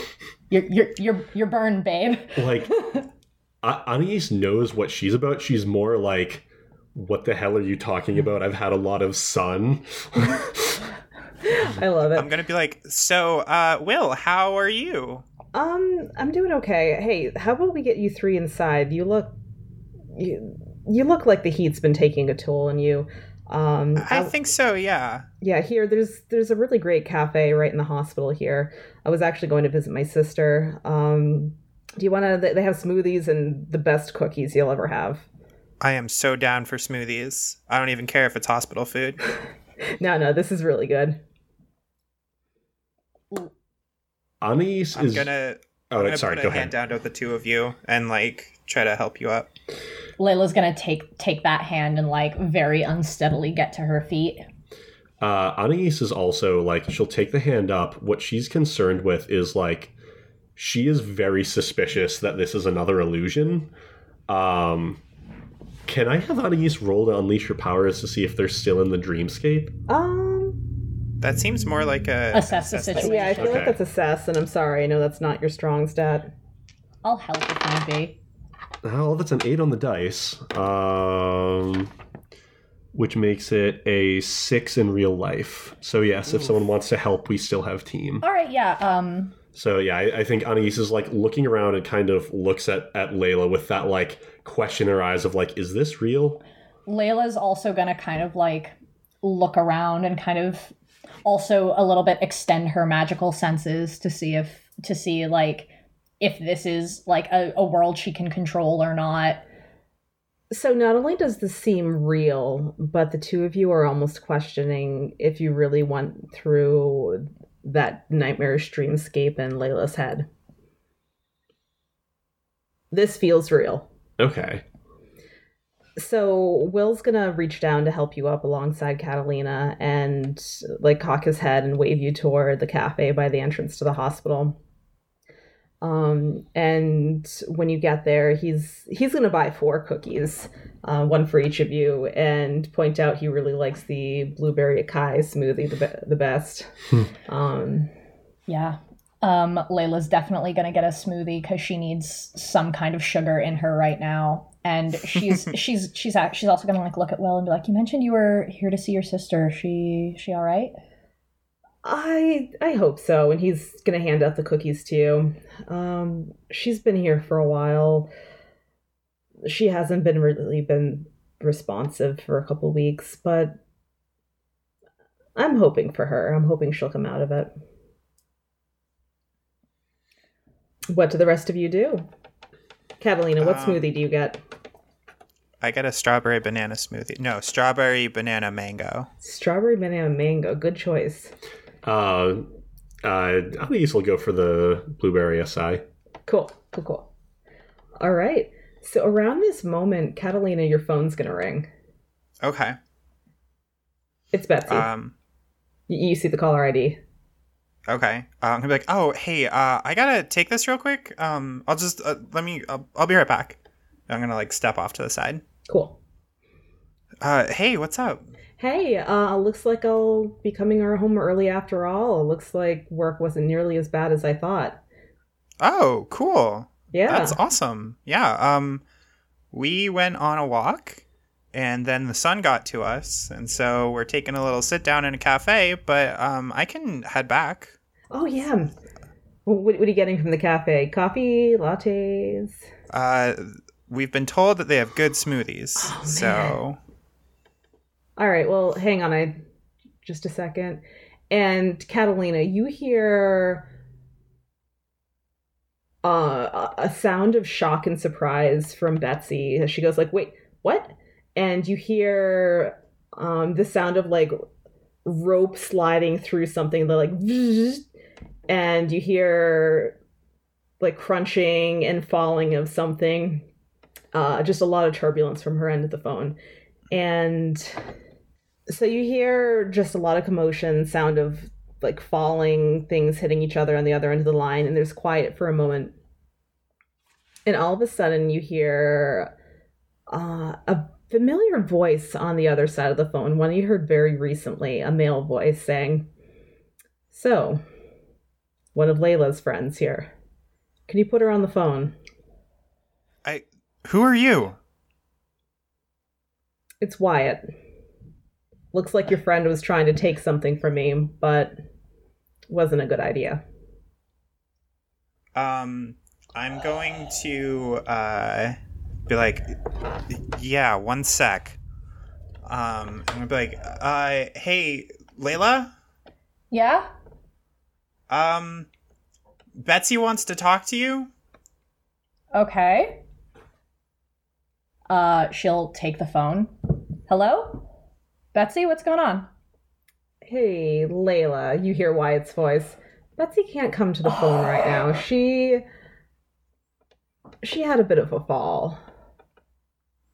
you're you're you're you're burned, babe. like A- Anais knows what she's about. She's more like, "What the hell are you talking about? I've had a lot of sun." I love it. I'm gonna be like, so, uh, Will, how are you? Um, I'm doing okay. Hey, how about we get you three inside? You look, you, you look like the heat's been taking a toll on you. Um, I think so, yeah. yeah. Here, there's there's a really great cafe right in the hospital here. I was actually going to visit my sister. Um, do you want to? They have smoothies and the best cookies you'll ever have. I am so down for smoothies. I don't even care if it's hospital food. No, no, this is really good. Anais I'm is. gonna, oh, I'm gonna sorry. put Go a hand down to the two of you and like try to help you up. Layla's gonna take take that hand and like very unsteadily get to her feet. Uh, Anais is also like she'll take the hand up. What she's concerned with is like she is very suspicious that this is another illusion. Um, can I have Anais roll to unleash her powers to see if they're still in the dreamscape? Um, That seems more like a Assess the situation. yeah, I feel Okay. like that's assess, and I'm sorry. I know that's not your strong stat. I'll help if need be. Oh, that's an eight on the dice. Um, which makes it a six in real life. So yes, if someone wants to help, we still have team. All right, yeah. Um, So yeah, I, I think Anais is like looking around and kind of looks at at Layla with that like question in her eyes of like, is this real? Layla's also gonna kind of like look around and kind of also a little bit extend her magical senses to see if to see like if this is like a, a world she can control or not. So not only does this seem real, but the two of you are almost questioning if you really went through that nightmarish dreamscape in Layla's head. This feels real. Okay. So Will's gonna reach down to help you up alongside Catalina and like cock his head and wave you toward the cafe by the entrance to the hospital. Um, and when you get there, he's he's gonna buy four cookies, uh, one for each of you, and point out he really likes the blueberry acai smoothie the, be- the best. um, Yeah. Um, Layla's definitely gonna get a smoothie because she needs some kind of sugar in her right now. And she's she's she's act- she's also gonna like look at Will and be like, "You mentioned you were here to see your sister. She she all right?" I I hope so. And he's gonna hand out the cookies to you. Um, she's been here for a while. She hasn't been really been responsive for a couple weeks, but I'm hoping for her. I'm hoping she'll come out of it. What do the rest of you do? Catalina, what Um, smoothie do you get? I get a strawberry banana smoothie. No, strawberry banana mango. Strawberry banana mango. Good choice. Uh, uh, Anais will go for the blueberry acai. Cool. Cool. Cool. All right. So around this moment, Catalina, your phone's gonna ring. Okay. It's Betsy. Um. Y- you see the caller ID. Okay. Uh, I'm gonna be like, oh, hey, uh, I gotta take this real quick. Um, I'll just uh, let me. I'll, I'll be right back. I'm gonna like step off to the side. Cool. Uh, hey, what's up? Hey, uh, looks like I'll be coming home early after all. Looks like work wasn't nearly as bad as I thought. Oh, cool. Yeah. That's awesome. Yeah. Um, we went on a walk, and then the sun got to us, and so we're taking a little sit down in a cafe. But um, I can head back. Oh yeah. What, what are you getting from the cafe? Coffee, lattes. Uh, we've been told that they have good smoothies. Oh, so All right. Well, hang on. I just a second. And Catalina, you hear uh, a sound of shock and surprise from Betsy. as She goes like, "Wait, what?" And you hear um, the sound of like rope sliding through something. They're like, and you hear like crunching and falling of something. Uh, just a lot of turbulence from her end of the phone, and so you hear just a lot of commotion, sound of like falling things hitting each other on the other end of the line, and there's quiet for a moment. And all of a sudden, you hear uh, a familiar voice on the other side of the phone, one you heard very recently, a male voice saying, So, one of Layla's friends here. Can you put her on the phone? I. Who are you? It's Wyatt. Looks like your friend was trying to take something from me, but wasn't a good idea. Um, I'm going to uh be like, yeah, one sec. Um, I'm gonna be like, uh, hey, Layla. Yeah? Um, Betsy wants to talk to you. Okay. Uh, she'll take the phone. Hello? Betsy, what's going on? Hey, Layla, you hear Wyatt's voice. Betsy can't come to the phone right now. She she had a bit of a fall.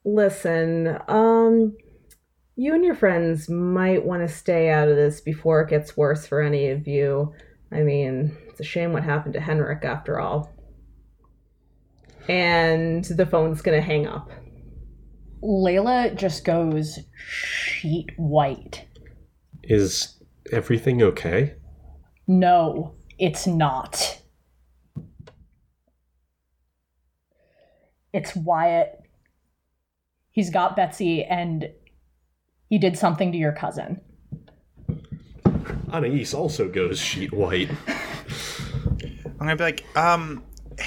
Listen, um you and your friends might want to stay out of this before it gets worse for any of you. I mean, it's a shame what happened to Henrik after all. And the phone's going to hang up. Layla just goes sheet white. Is everything okay? No, it's not. It's Wyatt. He's got Betsy and he did something to your cousin. Anais also goes sheet white. I'm gonna be like, um,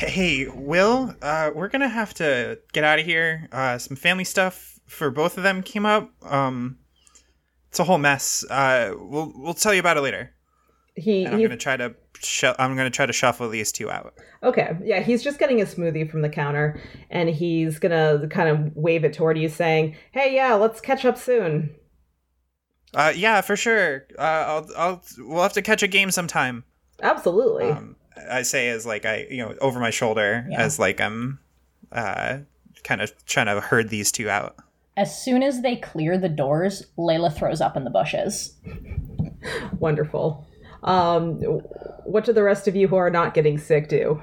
hey, Will, uh, we're gonna have to get out of here. Uh, some family stuff for both of them came up. Um, it's a whole mess. Uh, we'll we'll tell you about it later. He, And I'm he's- gonna try to sh- I'm gonna try to shuffle these two out. Okay, yeah, he's just getting a smoothie from the counter and he's gonna kind of wave it toward you, saying, Hey, yeah, let's catch up soon. Uh, yeah, for sure. Uh, I'll I'll we'll have to catch a game sometime. Absolutely. Um, I say as like I you know over my shoulder Yeah. as like I'm uh kind of trying to herd these two out. As soon as they clear the doors, Layla throws up in the bushes. Wonderful. Um, what do the rest of you who are not getting sick do?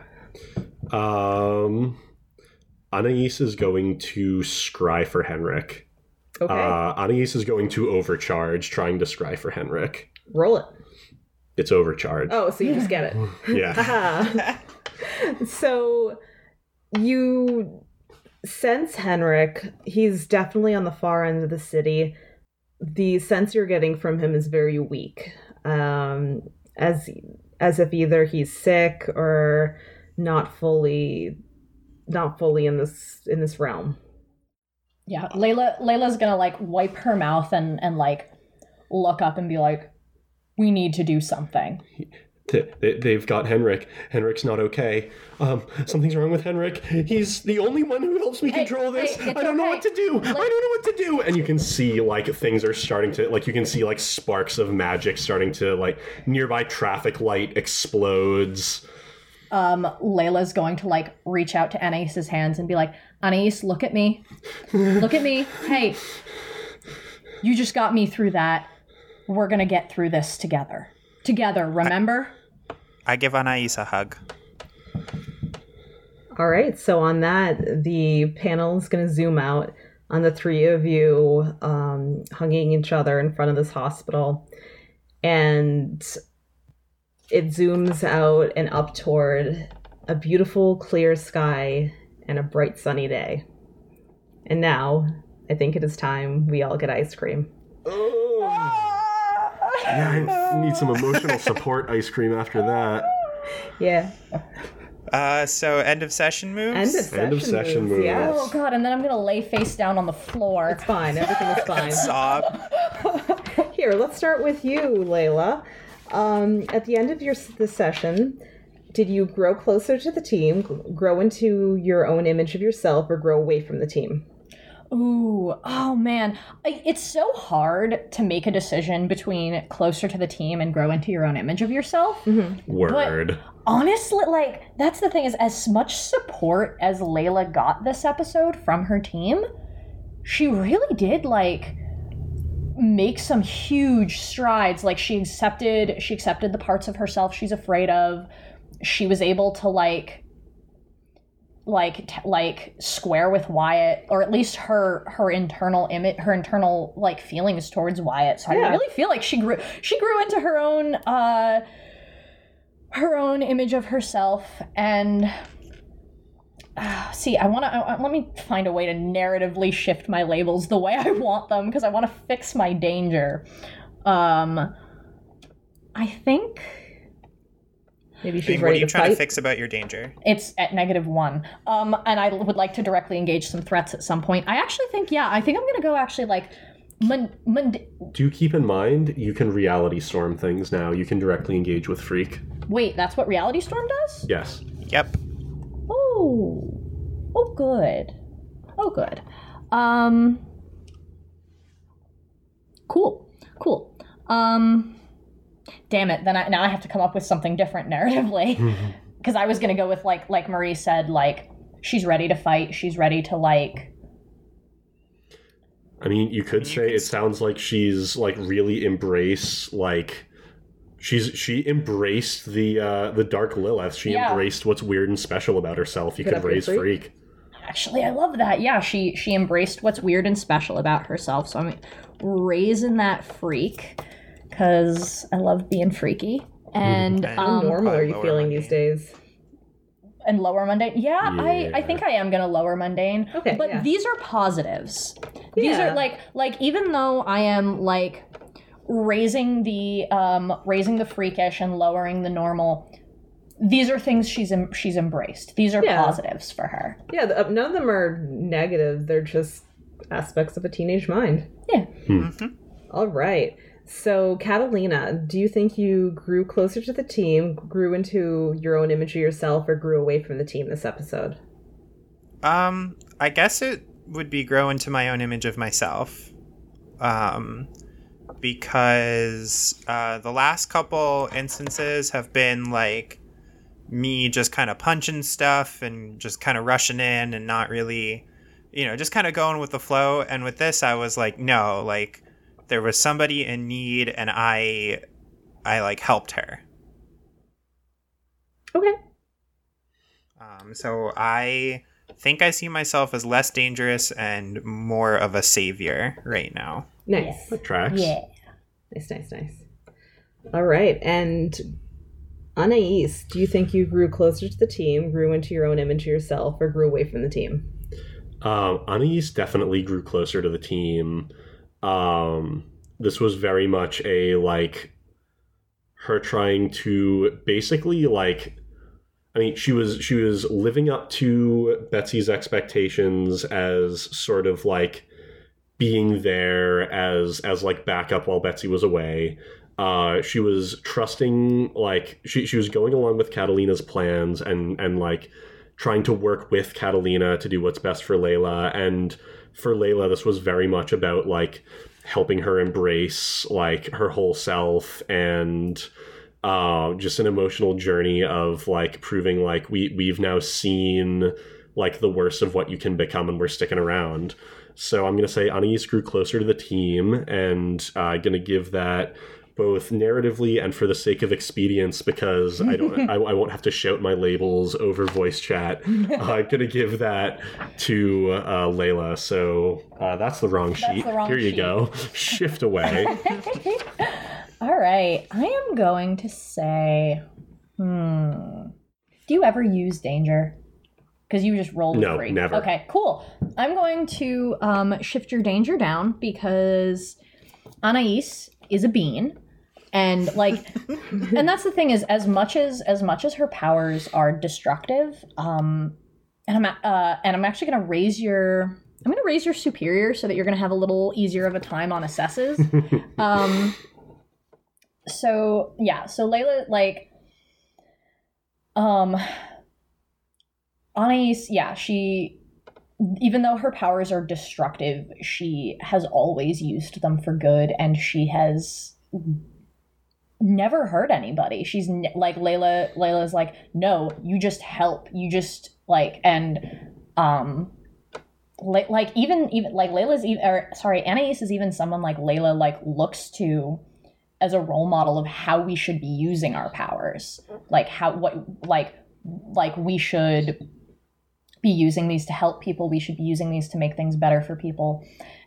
Um, Anais is going to scry for Henrik. Okay, Uh, Anais is going to overcharge, trying to scry for Henrik. roll it. It's overcharged. Oh, so you just get it. Yeah. So you sense Henrik. He's definitely on the far end of the city. The sense you're getting from him is very weak, um, as as if either he's sick or not fully not fully in this in this realm. Yeah, Layla Layla's gonna like wipe her mouth and and like look up and be like, "We need to do something." They- They've got Henrik. Henrik's not okay. Um, something's wrong with Henrik. He's the only one who helps me Hey, control this. hey, I don't know what to do. I don't know what to do. And you can see like things are starting to like you can see like sparks of magic starting to like nearby traffic light explodes. um, Layla's going to like reach out to Anais's hands and be like, Anais, look at me. Look at me. Hey, you just got me through that. We're gonna get through this together. Together, remember? I give Anais a hug. All right, so on that, the panel is going to zoom out on the three of you um, hugging each other in front of this hospital. And it zooms out and up toward a beautiful, clear sky and a bright, sunny day. And now, I think it is time we all get ice cream. Yeah, I need some emotional support ice cream after that. Yeah. Uh, so end of session moves. End of session, End of session moves, moves. Yes. Oh god, and then I'm gonna lay face down on the floor. It's fine. Everything is fine. Sob. Here, let's start with you, Layla. Um, at the end of your the session, did you grow closer to the team, grow into your own image of yourself, or grow away from the team? Ooh, oh man. It's so hard to make a decision between closer to the team and grow into your own image of yourself. Mm-hmm. Word. Honestly, like, that's the thing is, as much support as Layla got this episode from her team, she really did, like, make some huge strides. Like, she accepted, she accepted the parts of herself she's afraid of. She was able to, like, like t- like square with Wyatt or at least her her internal image her internal like feelings towards Wyatt. So I really feel like she grew she grew into her own uh her own image of herself. And uh, see I want to let me find a way to narratively shift my labels the way I want them because I want to fix my danger. Um I think Maybe I she's mean, what are you to trying fight. to fix about your danger? It's at negative one. Um, and I would like to directly engage some threats at some point. I actually think, yeah, I think I'm gonna go actually like, mon- mon- Do keep in mind you can reality storm things now. You can directly engage with Freak. wait, that's what Reality Storm does? Yes. Yep. Oh, oh, good, oh, good. Um, cool, cool. Um, damn it. Then I now I have to come up with something different narratively because I was gonna go with like like Marie said, like she's ready to fight. She's ready to like. I mean, you could say can it sounds like she's like really embrace like she's she embraced the uh the dark Lilith. She Yeah. embraced what's weird and special about herself. You Put could raise freak. freak. Actually, I love that. Yeah, she she embraced what's weird and special about herself. So I'm raising that freak because I love being freaky and And How um, normal are you feeling mundane. these days? and lower mundane. Yeah, I I think I am gonna lower mundane. Okay, but yeah. these are positives. These Yeah. are like like even though I am like raising the um raising the freakish and lowering the normal. These are things she's em- she's embraced. These are Yeah. positives for her. Yeah, the, uh, none of them are negative. They're just aspects of a teenage mind. Yeah. All right. So, Catalina, do you think you grew closer to the team, grew into your own image of yourself, or grew away from the team this episode? Um, I guess it would be grow into my own image of myself. Um, because uh, the last couple instances have been like me just kind of punching stuff and just kind of rushing in and not really, you know, just kind of going with the flow. And with this, I was like, no, like there was somebody in need and I, I like helped her. Okay. Um, so I think I see myself as less dangerous and more of a savior right now. Nice. That tracks. Yeah. Nice, nice, nice. All right. And Anais, do you think you grew closer to the team, grew into your own image of yourself, or grew away from the team? Um, Anais definitely grew closer to the team. Um, this was very much a like her trying to basically like I mean she was she was living up to Betsy's expectations as sort of like being there as as like backup while Betsy was away. uh, she was trusting, like she she was going along with Catalina's plans and and like trying to work with Catalina to do what's best for Layla. And for Layla, this was very much about like helping her embrace like her whole self and uh, just an emotional journey of like proving like we we've now seen like the worst of what you can become and we're sticking around. So I'm gonna say Anais grew closer to the team and uh, gonna give that both narratively and for the sake of expedience because I don't I, I won't have to shout my labels over voice chat. Uh, I'm gonna give that to uh, Layla. So uh, that's the wrong sheet. the wrong Here you go. Shift away. All right, I am going to say, hmm. Do you ever use danger? Because you just rolled a No, three. never. Okay, cool. I'm going to um, shift your danger down because Anais is a bean, and like, and that's the thing is, as much as as much as her powers are destructive, um, and I'm uh, and I'm actually going to raise your. I'm going to raise your superior so that you're going to have a little easier of a time on assesses. um, so yeah, so Layla like um Anais, yeah, she even though her powers are destructive, she has always used them for good and she has never hurt anybody. She's ne- like Layla Layla's like, "No, you just help. You just like and um like, like even even like Layla's even or sorry, Anais is even someone like Layla like looks to as a role model of how we should be using our powers. Like how what like like we should be using these to help people. We should be using these to make things better for people.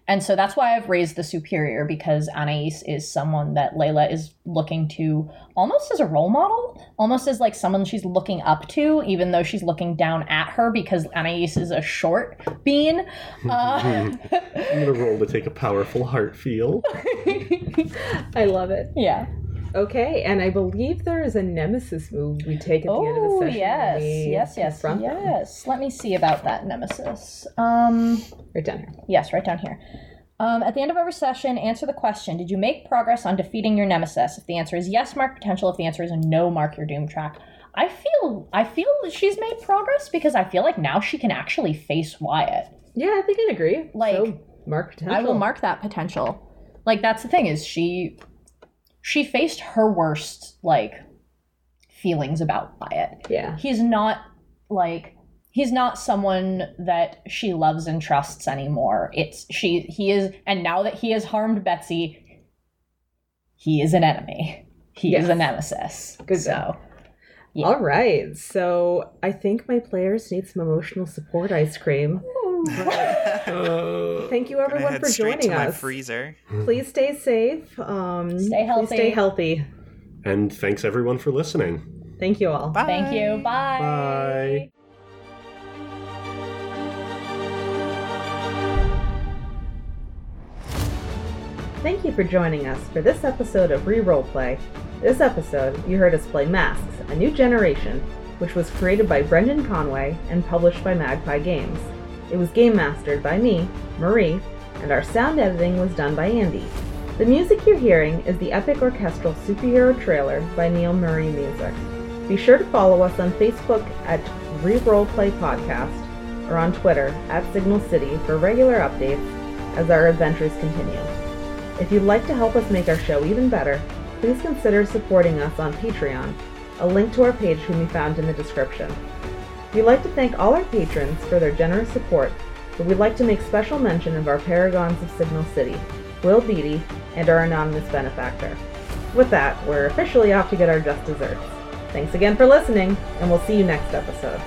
And so that's why I've raised the superior because Anais is someone that Layla is looking to almost as a role model, almost as like someone she's looking up to, even though she's looking down at her because Anais is a short bean. Uh, I'm gonna roll to take a powerful heart feel. I love it. yeah. Okay, and I believe there is a nemesis move we take at the end of the Oh session. yes, when yes, yes, them. yes. Let me see about that nemesis. Um, Right down here. yes, right down here. Um, at the end of every session, answer the question: Did you make progress on defeating your nemesis? If the answer is yes, mark potential. If the answer is no, mark your doom track. I feel, I feel that she's made progress because I feel like now she can actually face Wyatt. Yeah, I think I'd agree. Like, so, mark potential. I will mark that potential. Like that's the thing is she she faced her worst like feelings about Wyatt. Yeah. He's not like he's not someone that she loves and trusts anymore. It's she he is and now that he has harmed Betsy, he is an enemy. He is Yes. a nemesis. Good so Yeah. All right. So I think my players need some emotional support ice cream. Uh, Thank you everyone for joining to my us. freezer. Please stay safe. Um, Stay Please stay healthy. healthy. and thanks everyone for listening. Thank you all. Bye. thank you. Bye. Bye. Thank you for joining us for this episode of Reroll Play. This episode, you heard us play Masks, A New Generation, which was created by Brendan Conway and published by Magpie Games. It was game mastered by me, Marie, and our sound editing was done by Andy. The music you're hearing is the epic orchestral superhero trailer by Neil Murray Music. Be sure to follow us on Facebook at Reroll Play Podcast or on Twitter at Signal City for regular updates as our adventures continue. If you'd like to help us make our show even better, please consider supporting us on Patreon. A link to our page can be found in the description. We'd like to thank all our patrons for their generous support, but we'd like to make special mention of our paragons of Signal City, Will Beatty, and our anonymous benefactor. With that, we're officially off to get our just desserts. Thanks again for listening, and we'll see you next episode.